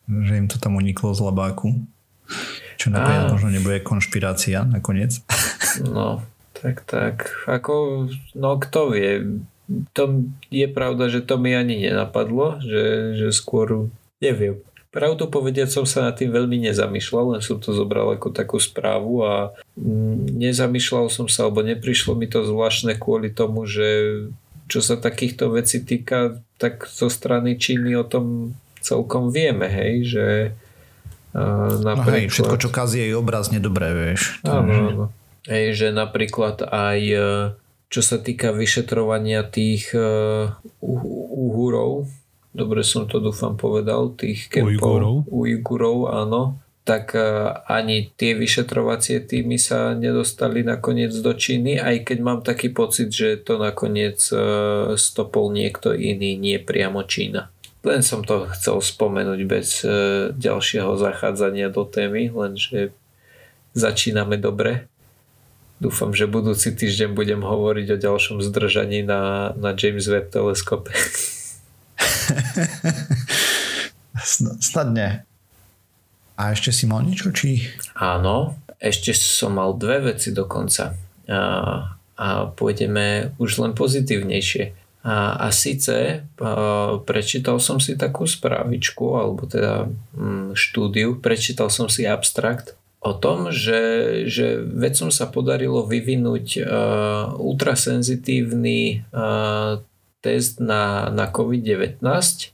že im to tam uniklo z labáku. Čo nakoniec možno nebude konšpirácia nakoniec. No, tak, tak. Ako, no kto vie. To je pravda, že to mi ani nenapadlo, že, že skôr neviem. Pravdu povediať som sa nad tým veľmi nezamýšľal, len som to zobral ako takú správu a nezamýšľal som sa, alebo neprišlo mi to zvláštne kvôli tomu, že čo sa takýchto vecí týka, tak zo strany Číny o tom celkom vieme, hej, že napríklad... No hej, všetko, čo kazí jej obraz, nedobré, vieš. Áno, áno. Hej, že napríklad aj e, čo sa týka vyšetrovania tých uh, Uhurov, dobre som to dúfam povedal, tých kempov, Ujgurov, Ujgurov áno, tak uh, ani tie vyšetrovacie týmy sa nedostali nakoniec do Číny, aj keď mám taký pocit, že to nakoniec uh, stopol niekto iný, nie priamo Čína. Len som to chcel spomenúť bez uh, ďalšieho zachádzania do témy, lenže začíname dobre. Dúfam, že budúci týždeň budem hovoriť o ďalšom zdržaní na, na James Webb teleskope. (laughs) (laughs) Snad nie. A ešte si mal niečo, či? Áno, ešte som mal dve veci dokonca. A, a pôjdeme už len pozitívnejšie. A, a síce a, prečítal som si takú správičku, alebo teda m, mm, štúdiu, prečítal som si abstrakt o tom, že, že vedcom sa podarilo vyvinúť uh, ultrasenzitívny uh, test na, na COVID-19,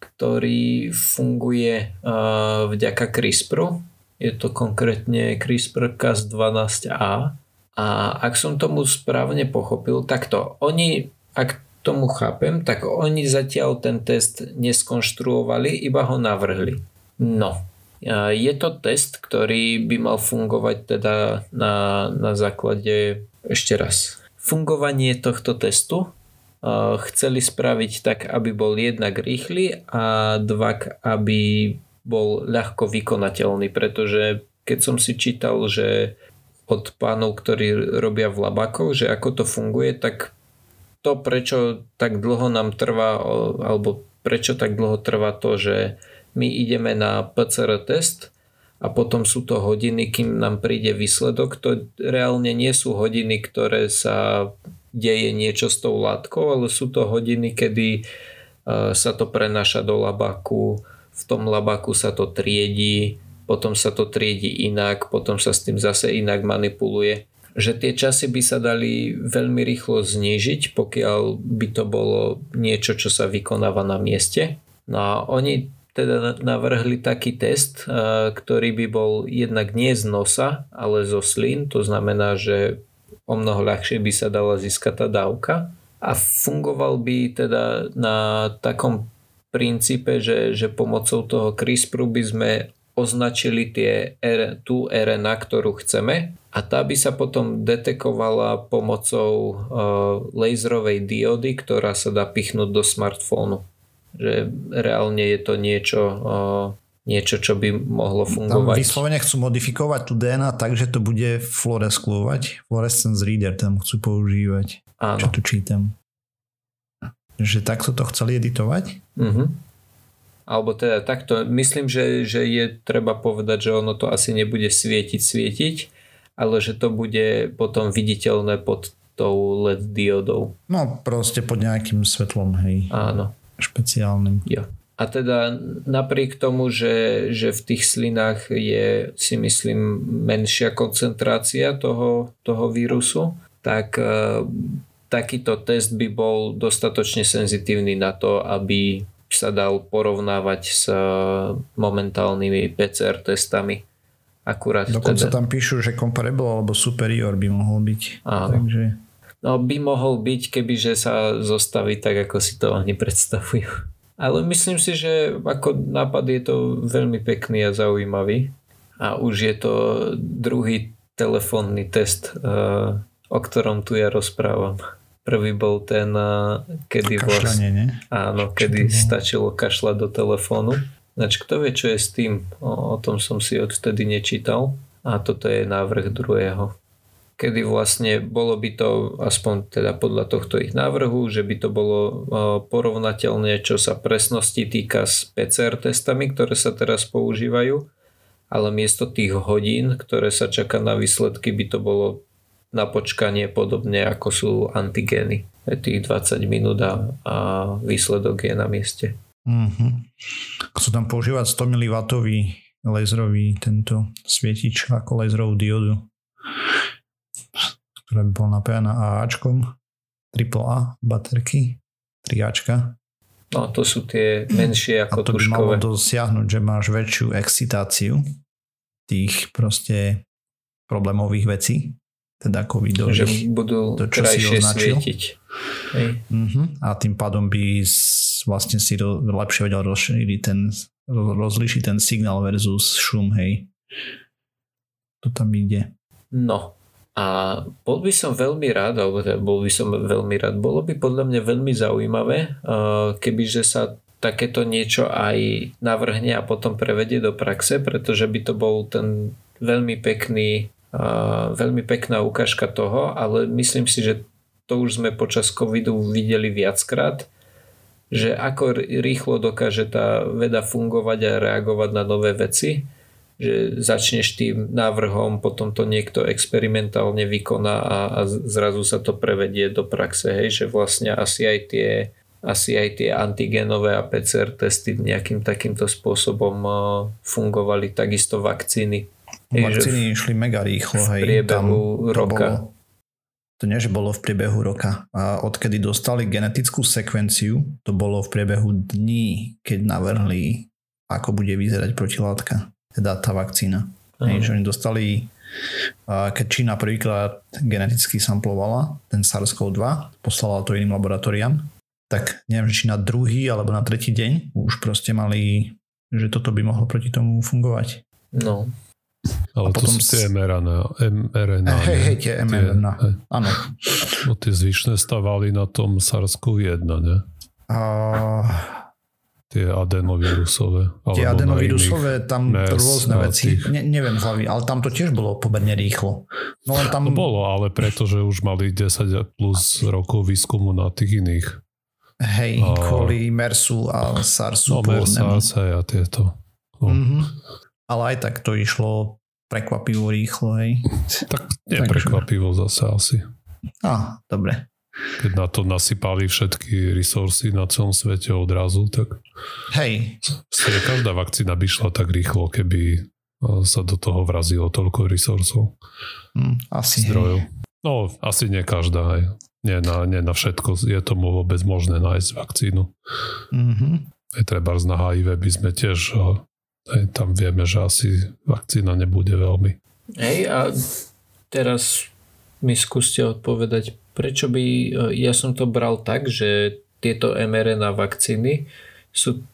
ktorý funguje uh, vďaka CRISPRu. Je to konkrétne CRISPR-Cas12a. A ak som tomu správne pochopil, tak to oni, ak tomu chápem, tak oni zatiaľ ten test neskonštruovali, iba ho navrhli. No, je to test, ktorý by mal fungovať teda na, na základe, ešte raz, fungovanie tohto testu chceli spraviť tak, aby bol jednak rýchly a dva, aby bol ľahko vykonateľný, pretože keď som si čítal, že od pánov, ktorí robia v labakoch, že ako to funguje, tak to, prečo tak dlho nám trvá, alebo prečo tak dlho trvá to, že my ideme na PCR test a potom sú to hodiny, kým nám príde výsledok. To reálne nie sú hodiny, ktoré sa deje niečo s tou látkou, ale sú to hodiny, kedy e, sa to prenáša do labaku, v tom labaku sa to triedí, potom sa to triedi inak, potom sa s tým zase inak manipuluje. Že tie časy by sa dali veľmi rýchlo znížiť, pokiaľ by to bolo niečo, čo sa vykonáva na mieste. No a oni teda navrhli taký test, ktorý by bol jednak nie z nosa, ale zo slín. To znamená, že o mnoho ľahšie by sa dala získať tá dávka. A fungoval by teda na takom princípe, že, že pomocou toho CRISPRu by sme označili tie, tú RNA, ktorú chceme a tá by sa potom detekovala pomocou uh, laserovej diody, ktorá sa dá pichnúť do smartfónu že reálne je to niečo, niečo, čo by mohlo fungovať. Tam vyslovene chcú modifikovať tú DNA tak, že to bude fluoresklovať. Fluorescence reader tam chcú používať. Áno. Čo tu čítam. Že takto to chceli editovať? Uh-huh. Alebo teda takto. Myslím, že, že je treba povedať, že ono to asi nebude svietiť, svietiť, ale že to bude potom viditeľné pod tou LED diodou. No proste pod nejakým svetlom, hej. Áno špeciálnym. Jo. A teda napriek tomu, že, že v tých slinách je si myslím menšia koncentrácia toho, toho vírusu, tak e, takýto test by bol dostatočne senzitívny na to, aby sa dal porovnávať s e, momentálnymi PCR testami. Akurát Dokonca teda... tam píšu, že comparable alebo superior by mohol byť. Áno. Takže... No by mohol byť, keby že sa zostaví tak, ako si to oni predstavujú. Ale myslím si, že ako nápad je to veľmi pekný a zaujímavý. A už je to druhý telefónny test, eh, o ktorom tu ja rozprávam. Prvý bol ten, eh, kedy vlastne, nie? áno, kedy stačilo kašľať do telefónu. Znači, kto vie, čo je s tým? O, o tom som si odvtedy nečítal. A toto je návrh druhého kedy vlastne bolo by to, aspoň teda podľa tohto ich návrhu, že by to bolo porovnateľné, čo sa presnosti týka s PCR testami, ktoré sa teraz používajú, ale miesto tých hodín, ktoré sa čaká na výsledky, by to bolo na počkanie podobne ako sú antigény. Tých 20 minút a, a výsledok je na mieste. Mm-hmm. Chcú tam používať 100 mW laserový tento svietič ako laserovú diodu ktorá by bola napájana AAčkom, AAA baterky, 3Ačka. No to sú tie menšie ako A to tuškové. by malo dosiahnuť, že máš väčšiu excitáciu tých proste problémových vecí, teda covidových. Že budú to, čo si svietiť. Hej. Uh-huh. A tým pádom by vlastne si ro, lepšie vedel rozšíriť ten, rozlišiť ten signál versus šum, hej. To tam ide. No, a bol by som veľmi rád, alebo teda bol by som veľmi rád, bolo by podľa mňa veľmi zaujímavé, kebyže sa takéto niečo aj navrhne a potom prevedie do praxe, pretože by to bol ten veľmi pekný, veľmi pekná ukážka toho, ale myslím si, že to už sme počas covidu videli viackrát, že ako rýchlo dokáže tá veda fungovať a reagovať na nové veci že začneš tým návrhom, potom to niekto experimentálne vykoná a, a zrazu sa to prevedie do praxe, hej, že vlastne asi aj tie asi aj tie antigenové a PCR testy nejakým takýmto spôsobom fungovali, takisto vakcíny. Vakcíny išli mega rýchlo. V priebehu hej, tam roka. To, bolo, to nie, že bolo v priebehu roka. A odkedy dostali genetickú sekvenciu, to bolo v priebehu dní, keď navrhli, ako bude vyzerať protilátka, teda tá vakcína. Hej, že oni dostali keď Čína prvýkrát geneticky samplovala ten SARS-CoV-2, poslala to iným laboratóriám, tak neviem, či na druhý alebo na tretí deň už proste mali, že toto by mohlo proti tomu fungovať. No. Ale to sú tie mRNA. mRNA hej, hej, tie mRNA, áno. No tie zvyšné stavali na tom SARS-CoV-1, ne? Uh, tie adenovírusové. Tie adenovírusové, tam rôzne veci. Tých... Ne, neviem hlavy, ale tam to tiež bolo pomerne rýchlo. No len tam... No bolo, ale pretože už mali 10 plus rokov výskumu na tých iných. Hej, a... kvôli MERSu a SARSu. No MERS, SARS a tieto. No. Mm-hmm. Ale aj tak to išlo prekvapivo rýchlo, hej. Tak neprekvapivo zase asi. Á, dobre keď na to nasypali všetky resursy na celom svete odrazu, tak Hej. každá vakcína by šla tak rýchlo, keby sa do toho vrazilo toľko resursov. Mm, asi zdrojov. Hej. No, asi nie každá, hej. Nie na, nie na všetko je tomu vôbec možné nájsť vakcínu. Mm-hmm. Aj treba na HIV by sme tiež aj tam vieme, že asi vakcína nebude veľmi. Hej, a teraz mi skúste odpovedať, prečo by, e, ja som to bral tak, že tieto mRNA vakcíny sú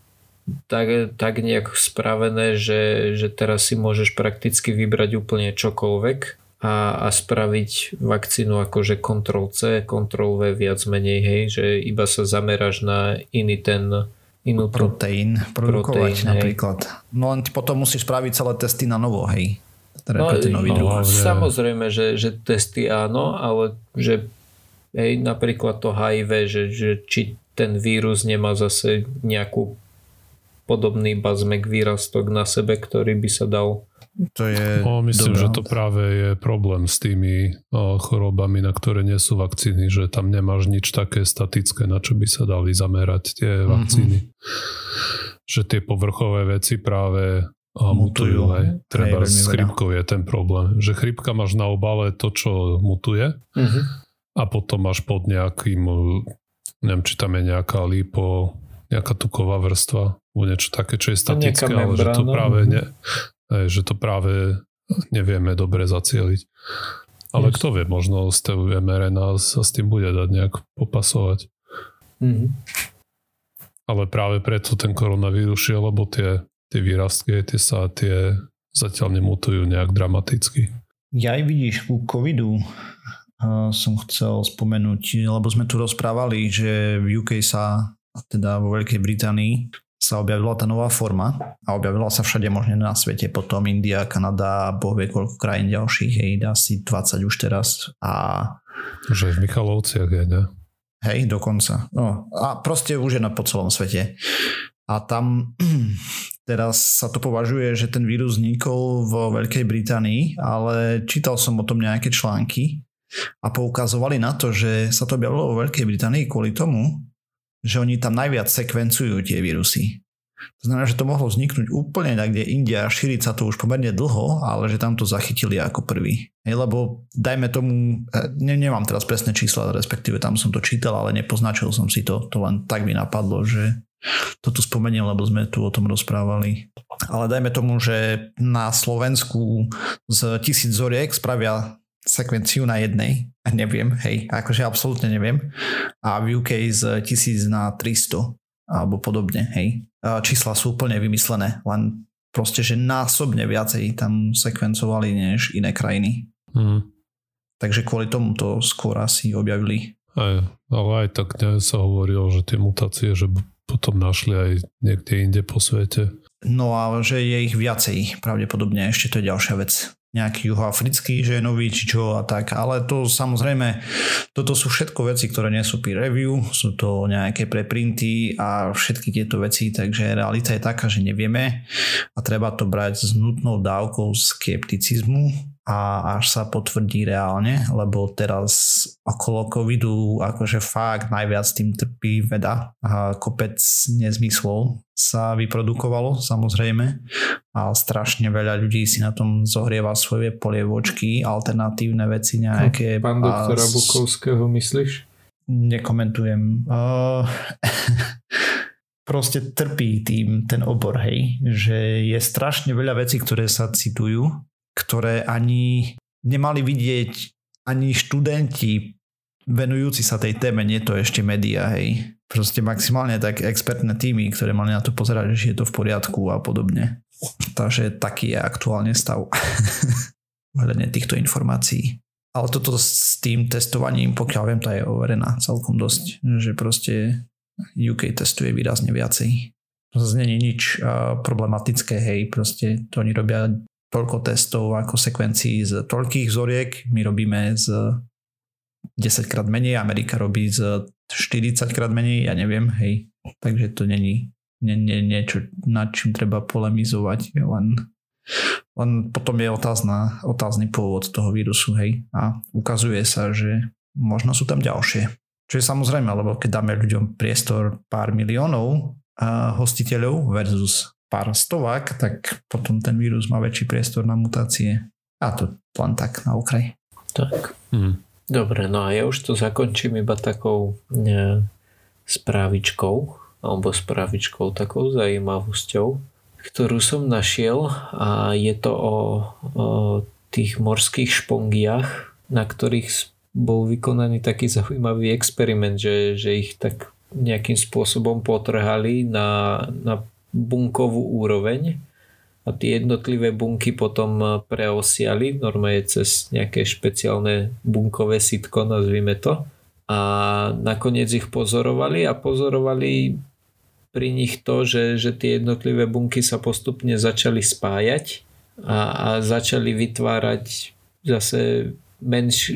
tak, tak nejak spravené, že, že teraz si môžeš prakticky vybrať úplne čokoľvek a, a spraviť vakcínu akože Ctrl C, Ctrl V viac menej, hej, že iba sa zameráš na iný ten inú proteín produkovať proteín, napríklad. Hej. No len potom musíš spraviť celé testy na novo, hej. Teda no, nový no, Samozrejme, že, že testy áno, ale že Hej, napríklad to HIV, že, že či ten vírus nemá zase nejakú podobný bazmek výrastok na sebe, ktorý by sa dal to je no, myslím, dobrá. že to práve je problém s tými o, chorobami, na ktoré nie sú vakcíny, že tam nemáš nič také statické, na čo by sa dali zamerať tie mm-hmm. vakcíny. Že tie povrchové veci práve a mutujú. Aj. Treba s chrypkou je ten problém. Že chrypka máš na obale to, čo mutuje. Mm-hmm a potom máš pod nejakým, neviem, či tam je nejaká lípo, nejaká tuková vrstva, alebo niečo také, čo je statické, ale že to práve ne, že to práve nevieme dobre zacieliť. Ale Just. kto vie, možno z toho mRNA sa s tým bude dať nejak popasovať. Mm-hmm. Ale práve preto ten koronavírus šiel, lebo tie, tie výrastky, tie sa tie zatiaľ nemutujú nejak dramaticky. Ja aj vidíš u covidu som chcel spomenúť, lebo sme tu rozprávali, že v UK sa, teda vo Veľkej Británii, sa objavila tá nová forma a objavila sa všade možne na svete, potom India, Kanada, boh vie koľko krajín ďalších, hej, asi 20 už teraz a... Že v Michalovciach je, ne? Hej, dokonca. No, a proste už je na po celom svete. A tam (clears throat) teraz sa to považuje, že ten vírus vznikol vo Veľkej Británii, ale čítal som o tom nejaké články a poukazovali na to, že sa to objavilo vo Veľkej Británii kvôli tomu, že oni tam najviac sekvencujú tie vírusy. To znamená, že to mohlo vzniknúť úplne tak, kde India, šíriť sa to už pomerne dlho, ale že tam to zachytili ako prvý. Lebo dajme tomu, e, ne, nemám teraz presné čísla, respektíve tam som to čítal, ale nepoznačil som si to, to len tak mi napadlo, že to tu spomeniem, lebo sme tu o tom rozprávali. Ale dajme tomu, že na Slovensku z tisíc zoriek spravia sekvenciu na jednej, neviem, hej, akože absolútne neviem. A v UK z 1000 na 300 alebo podobne, hej. Čísla sú úplne vymyslené, len proste, že násobne viacej tam sekvencovali než iné krajiny. Mm. Takže kvôli tomu to skôr asi objavili. Aj, ale aj tak sa hovorilo, že tie mutácie, že potom našli aj niekde inde po svete. No a že je ich viacej, pravdepodobne ešte to je ďalšia vec nejaký juhoafrický, že je nový či čo a tak, ale to samozrejme, toto sú všetko veci, ktoré nie sú peer review, sú to nejaké preprinty a všetky tieto veci, takže realita je taká, že nevieme. A treba to brať s nutnou dávkou skepticizmu a až sa potvrdí reálne, lebo teraz okolo covidu akože fakt najviac tým trpí veda a kopec nezmyslov sa vyprodukovalo samozrejme a strašne veľa ľudí si na tom zohrieva svoje polievočky, alternatívne veci nejaké. Pán doktora Bukovského myslíš? Nekomentujem. Uh, (laughs) proste trpí tým ten obor, hej, že je strašne veľa vecí, ktoré sa citujú, ktoré ani nemali vidieť ani študenti venujúci sa tej téme, nie to ešte média, hej. Proste maximálne tak expertné týmy, ktoré mali na to pozerať, že je to v poriadku a podobne. Takže taký je aktuálne stav (laughs) hľadne týchto informácií. Ale toto s tým testovaním, pokiaľ viem, tá je overená celkom dosť. Že proste UK testuje výrazne viacej. To zase není nič problematické, hej, proste to oni robia toľko testov ako sekvencií z toľkých vzoriek, my robíme z 10 krát menej, Amerika robí z 40 krát menej, ja neviem, hej, takže to není nie, nie, niečo, nad čím treba polemizovať, len, len potom je otázna, otázny pôvod toho vírusu, hej, a ukazuje sa, že možno sú tam ďalšie. Čo je samozrejme, lebo keď dáme ľuďom priestor pár miliónov hostiteľov versus pár stovák, tak potom ten vírus má väčší priestor na mutácie. A to len tak na okraj. Tak. Hmm. Dobre, no a ja už to zakončím iba takou ne, správičkou, alebo správičkou, takou zaujímavosťou, ktorú som našiel a je to o, o tých morských špongiach, na ktorých bol vykonaný taký zaujímavý experiment, že, že ich tak nejakým spôsobom potrhali na, na bunkovú úroveň a tie jednotlivé bunky potom preosiali normálne cez nejaké špeciálne bunkové sitko, nazvime to. A nakoniec ich pozorovali a pozorovali pri nich to, že, že tie jednotlivé bunky sa postupne začali spájať a, a začali vytvárať zase menš,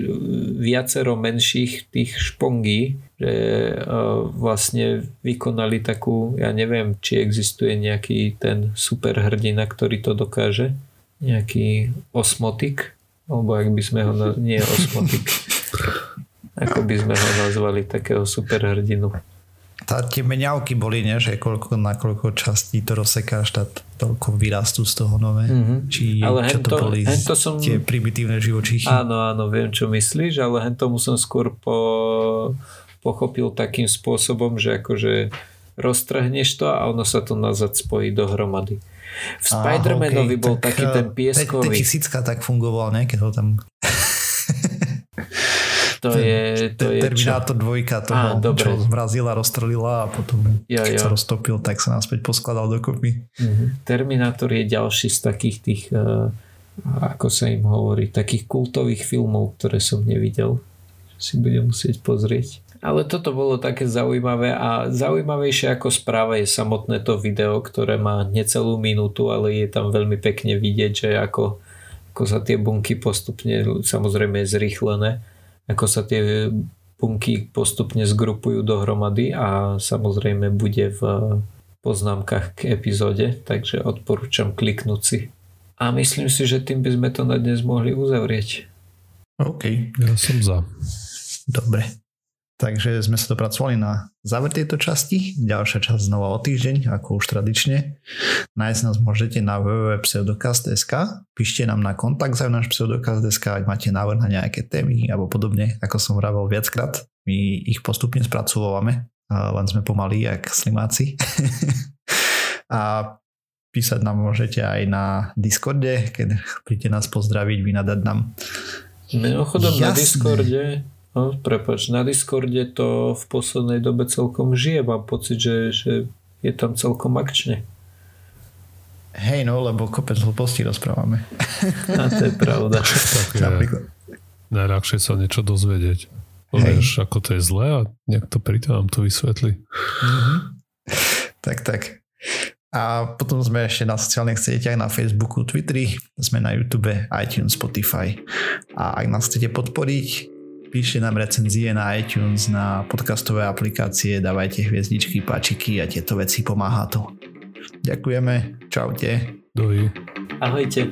viacero menších tých špongí, že uh, vlastne vykonali takú, ja neviem, či existuje nejaký ten superhrdina, ktorý to dokáže, nejaký osmotik, alebo ak by sme ho, na, nie osmotik, (laughs) ako by sme ho nazvali, takého superhrdinu tá, tie meňavky boli, nie? že koľko, na koľko častí to rozsekáš, tá, toľko vyrastú z toho nové. Mm-hmm. Či ale čo hento, to boli hento som... tie primitívne živočíchy. Áno, áno, viem, čo myslíš, ale hen tomu som skôr po, pochopil takým spôsobom, že akože roztrhneš to a ono sa to nazad spojí dohromady. V Spider-Manovi okay, bol tak, taký ten pieskový. Taký Sicka tak fungoval, ne? Keď ho tam (laughs) to ten, je... To je Terminátor čo? 2 toho, Á, čo zmrazila, rozstrelila a potom jo, keď jo. sa roztopil, tak sa naspäť poskladal dokopy. Mm-hmm. Terminátor je ďalší z takých tých uh, ako sa im hovorí, takých kultových filmov, ktoré som nevidel. Si budem musieť pozrieť. Ale toto bolo také zaujímavé a zaujímavejšie ako správa je samotné to video, ktoré má necelú minútu, ale je tam veľmi pekne vidieť, že ako, ako sa tie bunky postupne, samozrejme je zrýchlené, ako sa tie bunky postupne zgrupujú dohromady a samozrejme bude v poznámkach k epizóde, takže odporúčam kliknúť si. A myslím si, že tým by sme to na dnes mohli uzavrieť. OK. Ja som za. Dobre. Takže sme sa dopracovali na záver tejto časti. Ďalšia časť znova o týždeň, ako už tradične. Nájsť nás môžete na www.pseudokast.sk Píšte nám na kontakt za náš pseudokast.sk ak máte návrh na nejaké témy alebo podobne, ako som vravel viackrát. My ich postupne spracovávame, len sme pomalí, jak slimáci. (laughs) a písať nám môžete aj na Discorde, keď príďte nás pozdraviť, vynadať nám. Mimochodom Jasné. na Discorde No, prepač, na Discorde to v poslednej dobe celkom žije. Mám pocit, že, že je tam celkom akčne. Hej, no, lebo kopec hlupostí rozprávame. A to je pravda. (laughs) tak je najľahšie sa niečo dozvedieť. Povieš, ako to je zlé a nejak to príde nám to vysvetli. Mm-hmm. Tak, tak. A potom sme ešte na sociálnych sieťach, na Facebooku, Twitteri, sme na YouTube, iTunes, Spotify. A ak nás chcete podporiť, píšte nám recenzie na iTunes, na podcastové aplikácie, dávajte hviezdičky, páčiky a tieto veci pomáha to. Ďakujeme, čaute. Dovi. Ahojte.